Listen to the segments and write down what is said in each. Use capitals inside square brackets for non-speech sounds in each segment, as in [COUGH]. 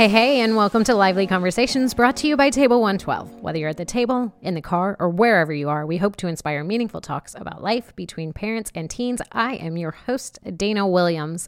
Hey, hey, and welcome to Lively Conversations brought to you by Table 112. Whether you're at the table, in the car, or wherever you are, we hope to inspire meaningful talks about life between parents and teens. I am your host, Dana Williams.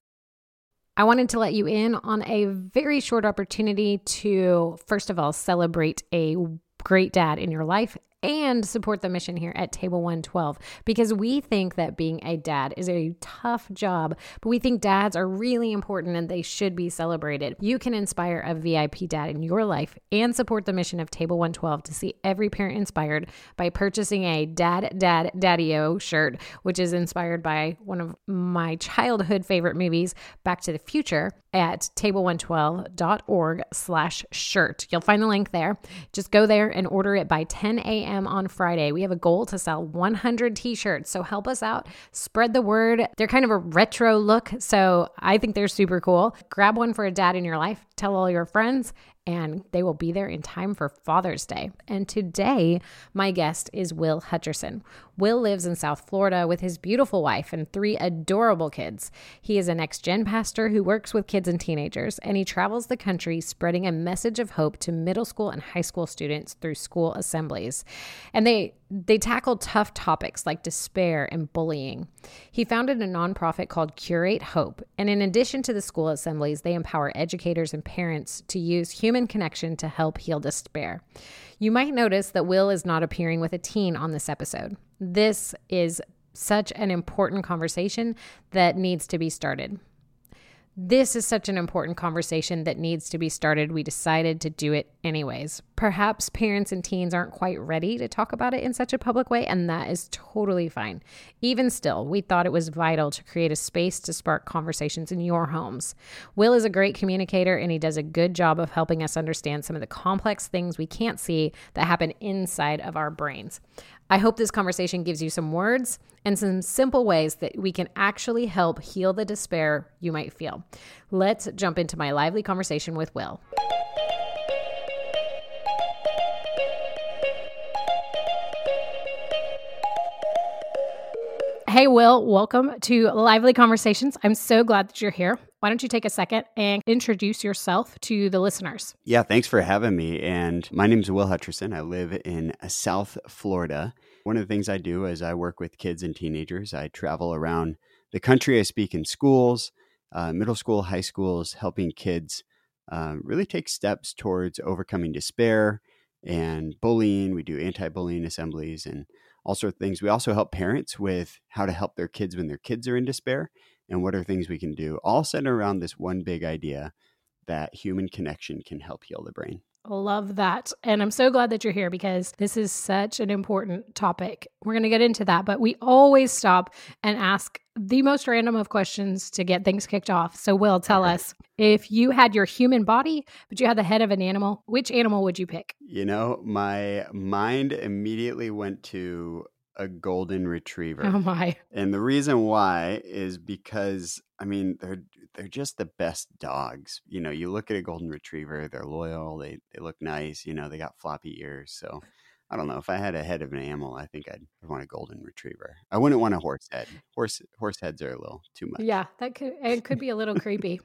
I wanted to let you in on a very short opportunity to, first of all, celebrate a great dad in your life and support the mission here at Table 112 because we think that being a dad is a tough job, but we think dads are really important and they should be celebrated. You can inspire a VIP dad in your life and support the mission of Table 112 to see every parent inspired by purchasing a Dad Dad Daddy-O shirt, which is inspired by one of my childhood favorite movies, Back to the Future at table112.org slash shirt. You'll find the link there. Just go there and order it by 10 a.m. on Friday. We have a goal to sell 100 t-shirts, so help us out. Spread the word. They're kind of a retro look, so I think they're super cool. Grab one for a dad in your life. Tell all your friends and they will be there in time for Father's Day. And today, my guest is Will Hutcherson. Will lives in South Florida with his beautiful wife and three adorable kids. He is a next gen pastor who works with kids and teenagers, and he travels the country spreading a message of hope to middle school and high school students through school assemblies. And they they tackle tough topics like despair and bullying. He founded a nonprofit called Curate Hope, and in addition to the school assemblies, they empower educators and parents to use human connection to help heal despair. You might notice that Will is not appearing with a teen on this episode. This is such an important conversation that needs to be started. This is such an important conversation that needs to be started. We decided to do it anyways. Perhaps parents and teens aren't quite ready to talk about it in such a public way, and that is totally fine. Even still, we thought it was vital to create a space to spark conversations in your homes. Will is a great communicator, and he does a good job of helping us understand some of the complex things we can't see that happen inside of our brains. I hope this conversation gives you some words and some simple ways that we can actually help heal the despair you might feel. Let's jump into my lively conversation with Will. Hey, Will, welcome to Lively Conversations. I'm so glad that you're here. Why don't you take a second and introduce yourself to the listeners? Yeah, thanks for having me. And my name is Will Hutcherson. I live in South Florida. One of the things I do is I work with kids and teenagers. I travel around the country. I speak in schools, uh, middle school, high schools, helping kids uh, really take steps towards overcoming despair and bullying. We do anti bullying assemblies and all sorts of things. We also help parents with how to help their kids when their kids are in despair and what are things we can do, all centered around this one big idea that human connection can help heal the brain. Love that. And I'm so glad that you're here because this is such an important topic. We're going to get into that, but we always stop and ask the most random of questions to get things kicked off. So, Will, tell us if you had your human body, but you had the head of an animal, which animal would you pick? You know, my mind immediately went to a golden retriever. Oh my. And the reason why is because I mean, they're they're just the best dogs. You know, you look at a golden retriever, they're loyal, they they look nice, you know, they got floppy ears. So I don't know. If I had a head of an animal, I think I'd want a golden retriever. I wouldn't want a horse head. Horse horse heads are a little too much. Yeah, that could it could be a little creepy.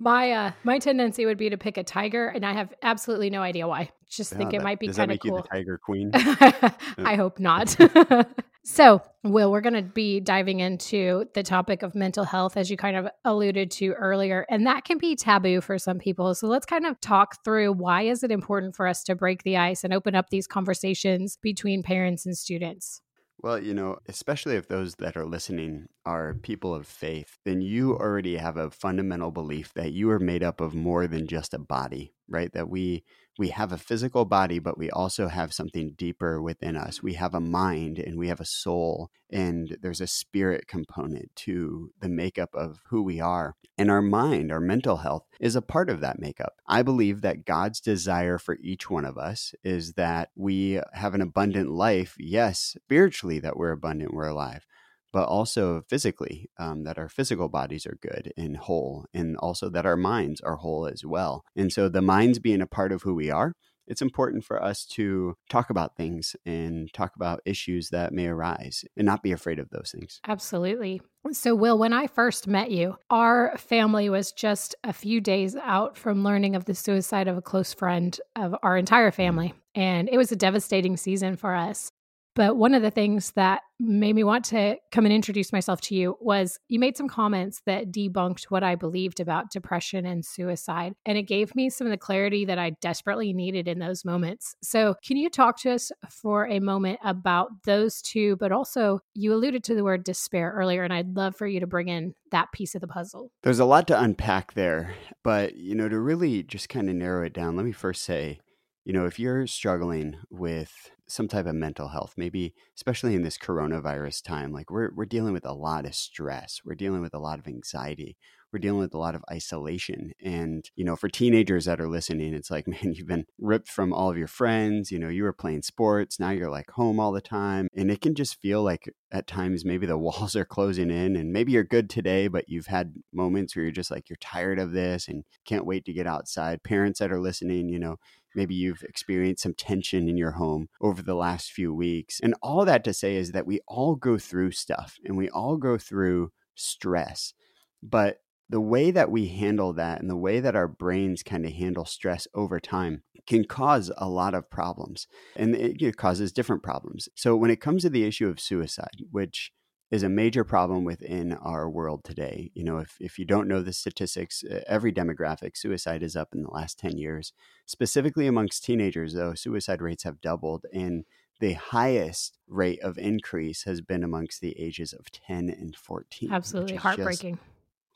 My uh my tendency would be to pick a tiger, and I have absolutely no idea why. Just think Yeah, it might be does that kind of make you cool. the tiger queen? [LAUGHS] I hope not. [LAUGHS] [LAUGHS] so, Will, we're going to be diving into the topic of mental health, as you kind of alluded to earlier, and that can be taboo for some people. So, let's kind of talk through why is it important for us to break the ice and open up these conversations between parents and students. Well, you know, especially if those that are listening are people of faith, then you already have a fundamental belief that you are made up of more than just a body, right? That we we have a physical body, but we also have something deeper within us. We have a mind and we have a soul, and there's a spirit component to the makeup of who we are. And our mind, our mental health, is a part of that makeup. I believe that God's desire for each one of us is that we have an abundant life. Yes, spiritually, that we're abundant, we're alive, but also physically, um, that our physical bodies are good and whole, and also that our minds are whole as well. And so the minds being a part of who we are, it's important for us to talk about things and talk about issues that may arise and not be afraid of those things. Absolutely. So, Will, when I first met you, our family was just a few days out from learning of the suicide of a close friend of our entire family. And it was a devastating season for us. But one of the things that made me want to come and introduce myself to you was you made some comments that debunked what I believed about depression and suicide. And it gave me some of the clarity that I desperately needed in those moments. So, can you talk to us for a moment about those two? But also, you alluded to the word despair earlier, and I'd love for you to bring in that piece of the puzzle. There's a lot to unpack there. But, you know, to really just kind of narrow it down, let me first say, you know, if you're struggling with some type of mental health, maybe especially in this coronavirus time, like we're we're dealing with a lot of stress, we're dealing with a lot of anxiety, we're dealing with a lot of isolation. And, you know, for teenagers that are listening, it's like, [LAUGHS] man, you've been ripped from all of your friends. You know, you were playing sports. Now you're like home all the time. And it can just feel like at times maybe the [LAUGHS] walls are closing in and maybe you're good today, but you've had moments where you're just like, you're tired of this and can't wait to get outside. Parents that are listening, you know, maybe you've experienced some tension in your home over the last few weeks. And all that to say is that we all go through stuff and we all go through stress. But the way that we handle that and the way that our brains kind of handle stress over time can cause a lot of problems and it causes different problems. So when it comes to the issue of suicide, which is a major problem within our world today. You know, if, if you don't know the statistics, every demographic, suicide is up in the last 10 years. Specifically amongst teenagers, though, suicide rates have doubled. And the highest rate of increase has been amongst the ages of 10 and 14. Absolutely heartbreaking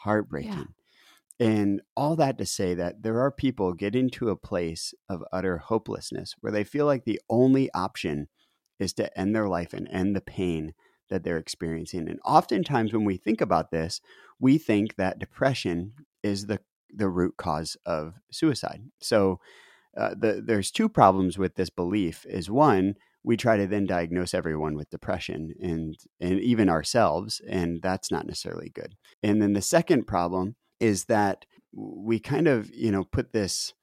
heartbreaking. Yeah. And all that to say that there are people getting to a place of utter hopelessness where they feel like the only option is to end their life and end the pain that they're experiencing. And oftentimes when we think about this, we think that depression is the the root cause of suicide. So uh, the, there's two problems with this belief. Is one, we try to then diagnose everyone with depression and and even ourselves and that's not necessarily good and then the second problem is that we kind of you know put this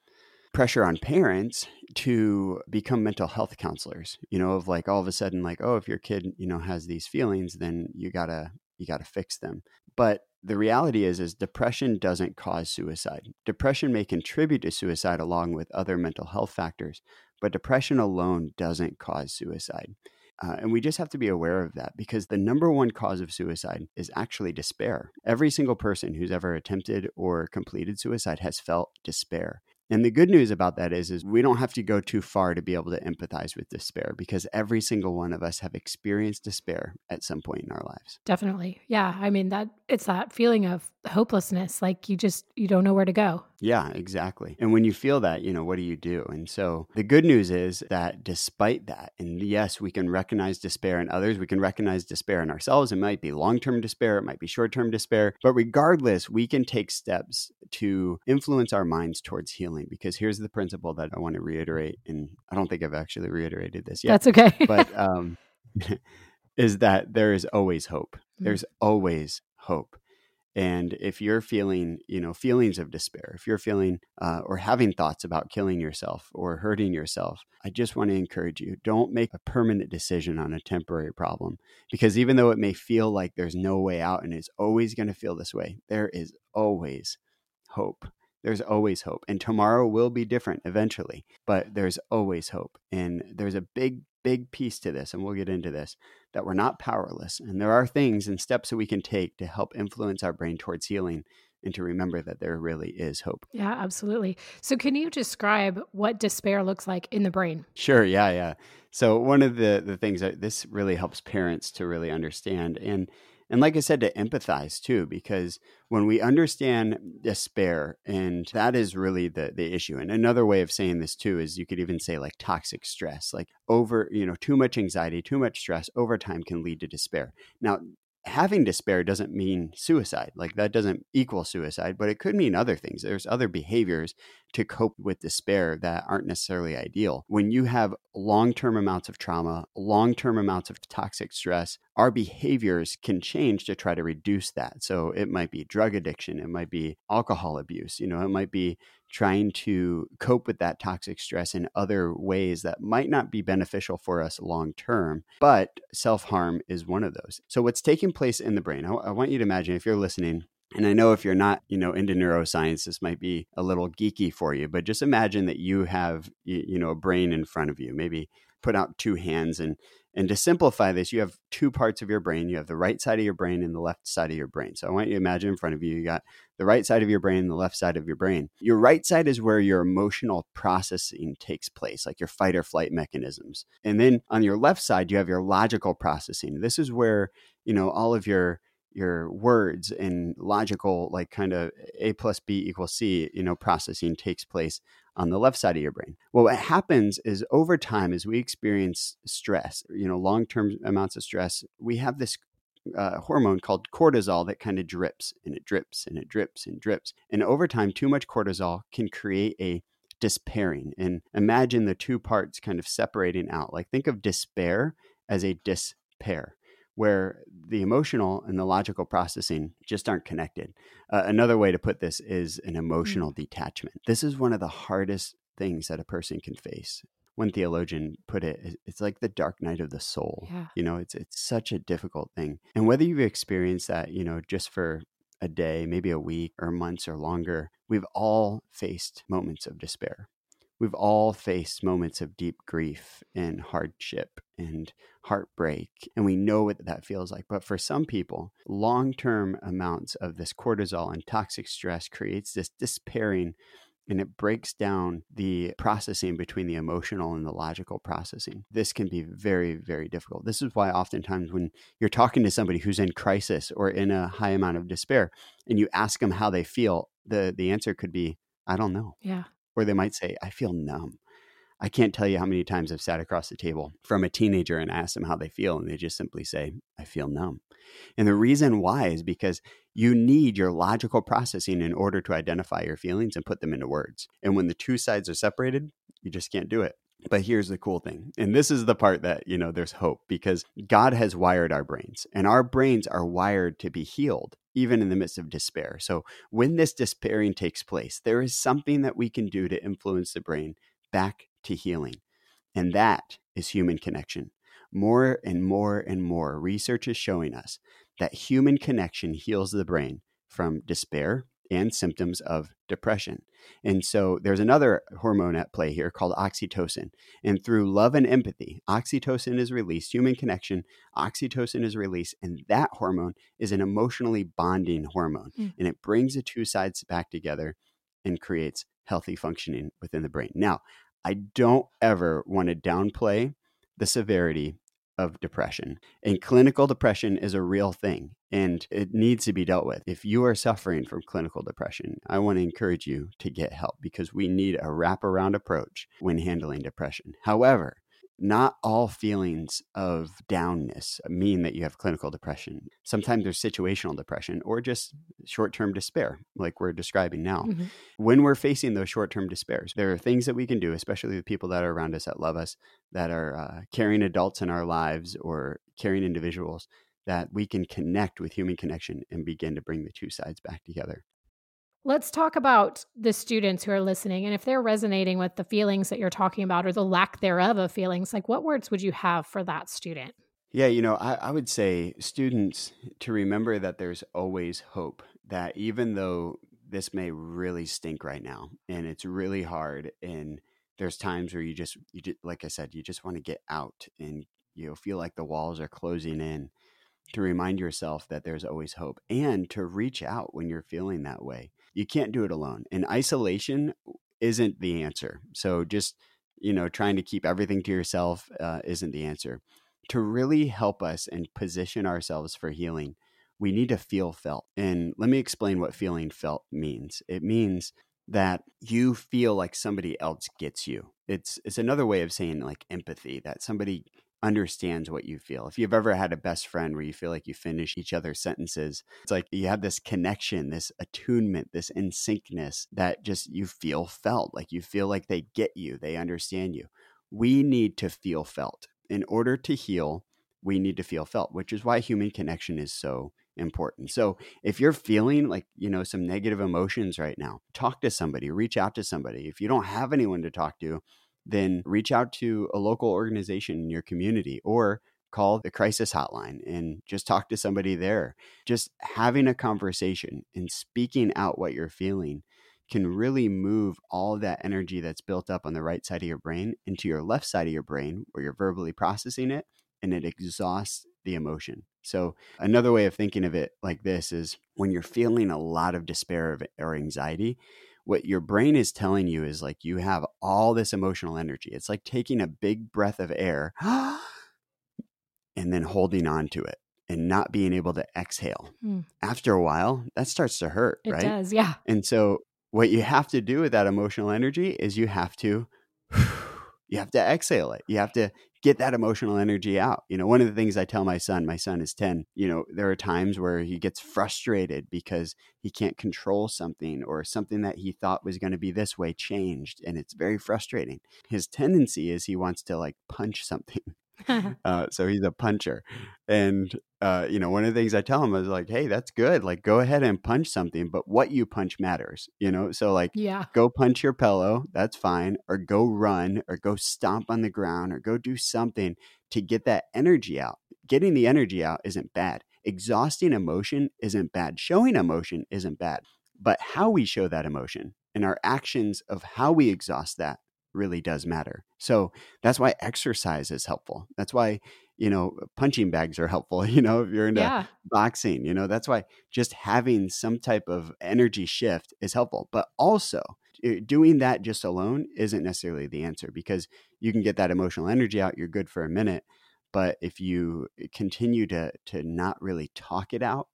pressure on parents to become mental health counselors you know of like all of a sudden like oh if your kid you know has these feelings then you gotta you gotta fix them but the reality is is depression doesn't cause suicide depression may contribute to suicide along with other mental health factors but depression alone doesn't cause suicide. Uh, and we just have to be aware of that because the number one cause of suicide is actually despair. Every single person who's ever attempted or completed suicide has felt despair. And the good news about that is, is we don't have to go too far to be able to empathize with despair because every single one of us have experienced despair at some point in our lives. Definitely. Yeah. I mean that it's that feeling of hopelessness. Like you just you don't know where to go. Yeah, exactly. And when you feel that, you know, what do you do? And so the good news is that despite that, and yes, we can recognize despair in others, we can recognize despair in ourselves. It might be long term despair, it might be short term despair, but regardless, we can take steps to influence our minds towards healing. Because here's the principle that I want to reiterate, and I don't think I've actually reiterated this yet. That's okay. but [LAUGHS] um, [LAUGHS] is that there is always hope. There's always hope. And if you're feeling, you know, feelings of despair, if you're feeling uh, or having thoughts about killing yourself or hurting yourself, I just want to encourage you don't make a permanent decision on a temporary problem. Because even though it may feel like there's no way out and it's always going to feel this way, there is always hope. There's always hope. And tomorrow will be different eventually, but there's always hope. And there's a big big piece to this, and we'll get into this, that we're not powerless. And there are things and steps that we can take to help influence our brain towards healing and to remember that there really is hope. Yeah, absolutely. So, can you describe what despair looks like in the brain? Sure. Yeah, yeah. So, one of the the things that this really helps parents to really understand, and and like I said, to empathize too, because when we understand despair, and that is really the, the issue. And another way of saying this too is you could even say like toxic stress, like over, you know, too much anxiety, too much stress over time can lead to despair. Now, having despair doesn't mean suicide. Like that doesn't equal suicide, but it could mean other things. There's other behaviors to cope with despair that aren't necessarily ideal. When you have long term amounts of trauma, long term amounts of toxic stress, our behaviors can change to try to reduce that. So it might be drug addiction, it might be alcohol abuse, you know, it might be trying to cope with that toxic stress in other ways that might not be beneficial for us long term. But self harm is one of those. So, what's taking place in the brain, I, I want you to imagine if you're listening and I know if you're not, you know, into neuroscience, this might be a little geeky for you, but just imagine that you have, you know, a brain in front of you. Maybe put out two hands and and to simplify this, you have two parts of your brain. You have the right side of your brain and the left side of your brain. So I want you to imagine in front of you, you got the right side of your brain and the left side of your brain. Your right side is where your emotional processing takes place, like your fight or flight mechanisms. And then on your left side, you have your logical processing. This is where, you know, all of your your words and logical like kind of a plus b equals c you know processing takes place on the left side of your brain. Well what happens is over time as we experience stress you know long-term amounts of stress we have this uh, hormone called cortisol that kind of drips and it drips and it drips and drips. And over time too much cortisol can create a despairing and imagine the two parts kind of separating out. Like think of despair as a despair where the emotional and the logical processing just aren't connected. Uh, another way to put this is an mm. emotional mm-hmm. detachment. This is one of the hardest things that a person can face. One theologian put it, it's like the dark night of the soul. Yeah. You know, it's it's such a difficult thing. And whether you've experienced that, you know, just for a day, maybe a week or months or longer, we've all faced moments of despair we've all faced moments of deep grief and hardship and heartbreak, and we know what that feels like. But for some people, long term amounts of this cortisol and toxic stress creates this despairing and it breaks down the processing between the emotional and the logical processing. This can be very, very difficult. This is why oftentimes when you're talking to somebody who's in crisis or in a high amount of despair and you ask them how they feel, the, the answer could be, I don't know. Yeah. Or they might say, I feel numb. I can't tell you how many times I've sat across the table from a teenager and asked them how they feel, and they just simply say, I feel numb. And the reason why is because you need your logical processing in order to identify your feelings and put them into words. And when the two sides are separated, you just can't do it. But here's the cool thing. And this is the part that, you know, there's hope because God has wired our brains and our brains are wired to be healed even in the midst of despair. So when this despairing takes place, there is something that we can do to influence the brain back to healing. And that is human connection. More and more and more research is showing us that human connection heals the brain from despair and symptoms of depression. And so there's another hormone at play here called oxytocin. And through love and empathy, oxytocin is released, human connection, oxytocin is released, and that hormone is an emotionally bonding hormone. Mm. And it brings the two sides back together and creates healthy functioning within the brain. Now, I don't ever want to downplay the severity of depression. And clinical depression is a real thing and it needs to be dealt with. If you are suffering from clinical depression, I want to encourage you to get help because we need a wraparound approach when handling depression. However, not all feelings of downness mean that you have clinical depression. Sometimes there's situational depression or just short term despair, like we're describing now. Mm-hmm. When we're facing those short term despairs, there are things that we can do, especially the people that are around us that love us, that are uh, caring adults in our lives or caring individuals, that we can connect with human connection and begin to bring the two sides back together. Let's talk about the students who are listening and if they're resonating with the feelings that you're talking about or the lack thereof of feelings, like what words would you have for that student? Yeah, you know, I, I would say students to remember that there's always hope, that even though this may really stink right now and it's really hard and there's times where you just you just, like I said, you just want to get out and you feel like the walls are closing in to remind yourself that there's always hope and to reach out when you're feeling that way. You can't do it alone. And isolation isn't the answer. So just, you know, trying to keep everything to yourself uh, isn't the answer. To really help us and position ourselves for healing, we need to feel felt. And let me explain what feeling felt means. It means that you feel like somebody else gets you. It's it's another way of saying like empathy that somebody understands what you feel. If you've ever had a best friend where you feel like you finish each other's sentences, it's like you have this connection, this attunement, this in syncness that just you feel felt, like you feel like they get you, they understand you. We need to feel felt. In order to heal, we need to feel felt, which is why human connection is so important. So if you're feeling like, you know, some negative emotions right now, talk to somebody, reach out to somebody. If you don't have anyone to talk to, then reach out to a local organization in your community or call the crisis hotline and just talk to somebody there. Just having a conversation and speaking out what you're feeling can really move all that energy that's built up on the right side of your brain into your left side of your brain where you're verbally processing it and it exhausts the emotion. So, another way of thinking of it like this is when you're feeling a lot of despair or anxiety, what your brain is telling you is like you have all this emotional energy. It's like taking a big breath of air [GASPS] and then holding on to it and not being able to exhale. Mm. After a while, that starts to hurt, it right? It does, yeah. And so what you have to do with that emotional energy is you have to you have to exhale it. You have to get that emotional energy out. You know, one of the things I tell my son, my son is 10, you know, there are times where he gets frustrated because he can't control something or something that he thought was going to be this way changed and it's very frustrating. His tendency is he wants to like punch something. [LAUGHS] [LAUGHS] uh, so he's a puncher. And, uh, you know, one of the things I tell him is like, hey, that's good. Like, go ahead and punch something, but what you punch matters, you know? So, like, yeah. go punch your pillow. That's fine. Or go run or go stomp on the ground or go do something to get that energy out. Getting the energy out isn't bad. Exhausting emotion isn't bad. Showing emotion isn't bad. But how we show that emotion and our actions of how we exhaust that really does matter. So that's why exercise is helpful. That's why, you know, punching bags are helpful, [LAUGHS] you know, if you're into yeah. boxing, you know, that's why just having some type of energy shift is helpful. But also, eh, doing that just alone isn't necessarily the answer because you can get that emotional energy out, you're good for a minute, but if you continue to to not really talk it out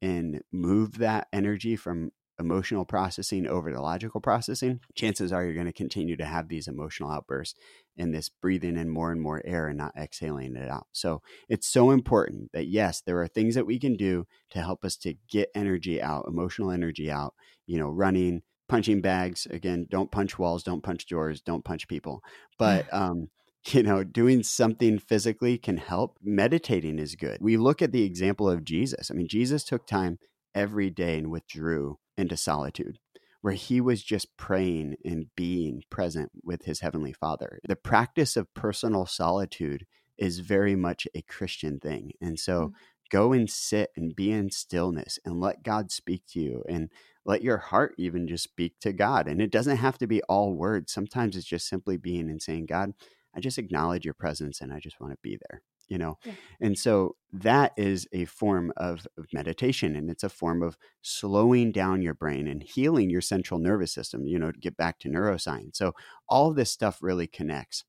and move that energy from emotional processing over to logical processing, chances are you're going to continue to have these emotional outbursts and this breathing in more and more air and not exhaling it out. So it's so important that, yes, there are things that we can do to help us to get energy out, emotional energy out, you know, running, punching bags. Again, don't punch walls, don't punch doors, don't punch people. But, [LAUGHS] um, you know, doing something physically can help. Meditating is good. We look at the example of Jesus. I mean, Jesus took time every day and withdrew into solitude, where he was just praying and being present with his heavenly father. The practice of personal solitude is very much a Christian thing. And so mm-hmm. go and sit and be in stillness and let God speak to you and let your heart even just speak to God. And it doesn't have to be all words. Sometimes it's just simply being and saying, God, I just acknowledge your presence and I just want to be there you know? Yeah. and so that is a form of, of, meditation and it's a form of slowing down your brain and healing your central nervous system you know to get back to neuroscience. So all this stuff really connects.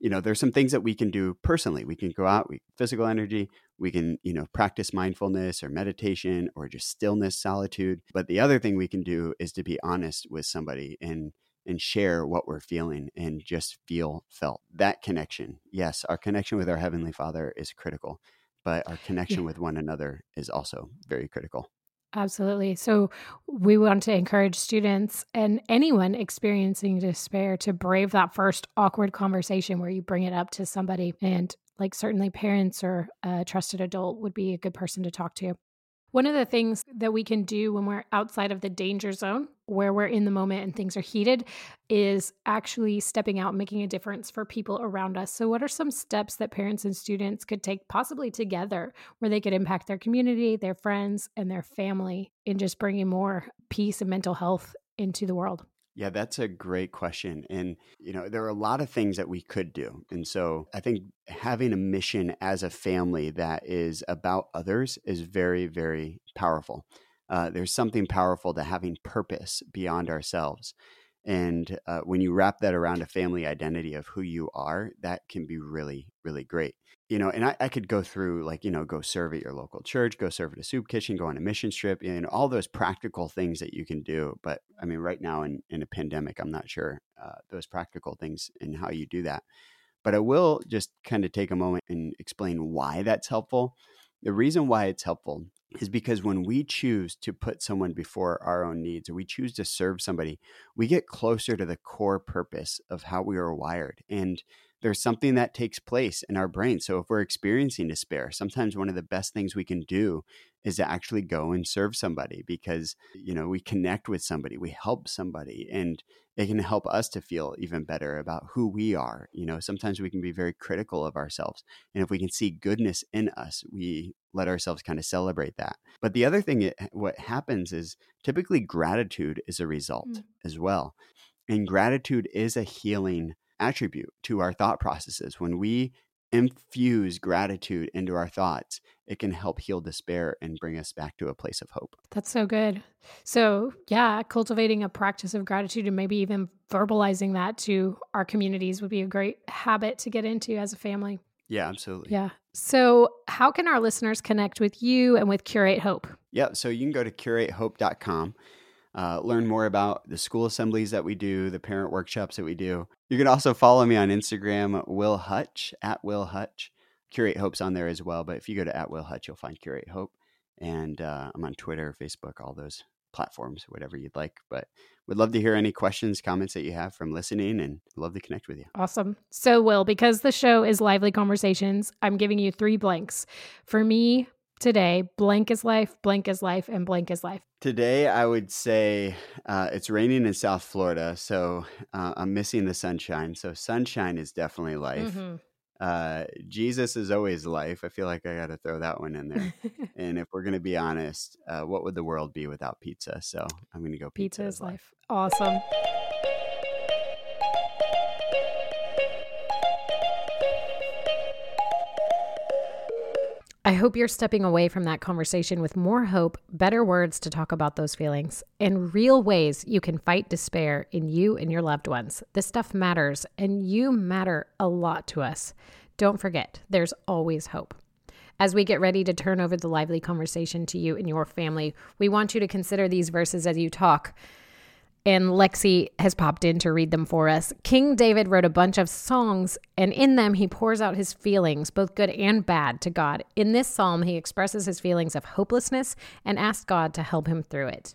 You know there's some things that we can do personally. We can go out we physical energy we can you know practice mindfulness or meditation or just stillness solitude. But the other thing we can do is to be honest with somebody and and share what we're feeling and just feel felt. That connection, yes, our connection with our Heavenly Father is critical, but our connection yeah. with one another is also very critical. Absolutely. So, we want to encourage students and anyone experiencing despair to brave that first awkward conversation where you bring it up to somebody. And, like, certainly parents or a trusted adult would be a good person to talk to. One of the things that we can do when we're outside of the danger zone, where we're in the moment and things are heated, is actually stepping out making a difference for people around us. So, what are some steps that parents and students could take, possibly together, where they could impact their community, their friends, and their family in just bringing more peace and mental health into the world? Yeah, that's a great question. And, you know, there are a lot of things that we could do. And so I think having a mission as a family that is about others is very, very powerful. Uh, there's something powerful to having purpose beyond ourselves. And uh, when you wrap that around a family identity of who you are, that can be really, really great. You know, and I, I, could go through like, you know, go serve at your local church, go serve at a soup kitchen, go on a mission trip, and all those practical things that you can do. But I mean, right now in, in a pandemic, I'm not sure uh, those practical things and how you do that. But I will just kind of take a moment and explain why that's helpful. The reason why it's helpful is because when we choose to put someone before our own needs or we choose to serve somebody, we get closer to the core purpose of how we are wired. And there's something that takes place in our brain. So if we're experiencing despair, sometimes one of the best things we can do is to actually go and serve somebody because you know we connect with somebody we help somebody and it can help us to feel even better about who we are you know sometimes we can be very critical of ourselves and if we can see goodness in us we let ourselves kind of celebrate that but the other thing it, what happens is typically gratitude is a result mm. as well and gratitude is a healing attribute to our thought processes when we infuse gratitude into our thoughts, it can help heal despair and bring us back to a place of hope. That's so good. So, yeah, cultivating a practice of gratitude and maybe even verbalizing that to our communities would be a great habit to get into as a family. Yeah, absolutely. Yeah. So, how can our listeners connect with you and with Curate Hope? Yeah, so you can go to curatehope.com uh, learn more about the school assemblies that we do, the parent workshops that we do. You can also follow me on Instagram, Will Hutch, at Will Hutch. Curate Hope's on there as well, but if you go to at Will Hutch, you'll find Curate Hope. And uh, I'm on Twitter, Facebook, all those platforms, whatever you'd like. But we'd love to hear any questions, comments that you have from listening and love to connect with you. Awesome. So, Will, because the show is Lively Conversations, I'm giving you three blanks. For me, today, blank is life, blank is life, and blank is life? Today, I would say uh, it's raining in South Florida, so uh, I'm missing the sunshine. So, sunshine is definitely life. Mm-hmm. Uh, Jesus is always life. I feel like I got to throw that one in there. [LAUGHS] and if we're going to be honest, uh, what would the world be without pizza? So, I'm going to go pizza, pizza is life. life. Awesome. I hope you're stepping away from that conversation with more hope, better words to talk about those feelings, and real ways you can fight despair in you and your loved ones. This stuff matters, and you matter a lot to us. Don't forget, there's always hope. As we get ready to turn over the lively conversation to you and your family, we want you to consider these verses as you talk and Lexi has popped in to read them for us. King David wrote a bunch of songs, and in them he pours out his feelings, both good and bad, to God. In this psalm, he expresses his feelings of hopelessness and asks God to help him through it.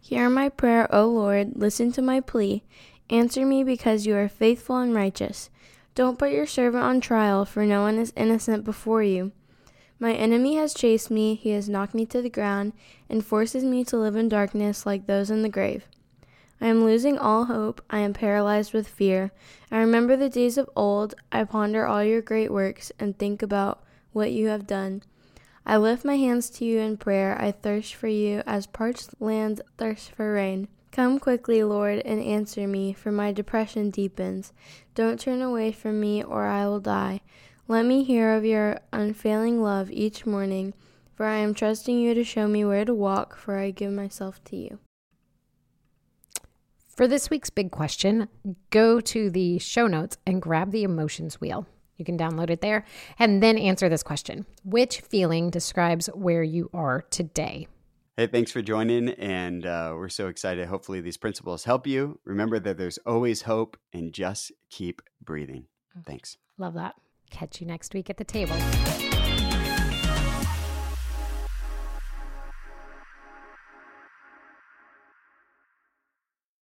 Hear my prayer, O Lord. Listen to my plea. Answer me because you are faithful and righteous. Don't put your servant on trial, for no one is innocent before you. My enemy has chased me, he has knocked me to the ground, and forces me to live in darkness like those in the grave. I am losing all hope. I am paralyzed with fear. I remember the days of old. I ponder all your great works and think about what you have done. I lift my hands to you in prayer. I thirst for you as parched land thirsts for rain. Come quickly, Lord, and answer me, for my depression deepens. Don't turn away from me, or I will die. Let me hear of your unfailing love each morning, for I am trusting you to show me where to walk, for I give myself to you. For this week's big question, go to the show notes and grab the emotions wheel. You can download it there and then answer this question Which feeling describes where you are today? Hey, thanks for joining. And uh, we're so excited. Hopefully, these principles help you. Remember that there's always hope and just keep breathing. Thanks. Love that. Catch you next week at the table.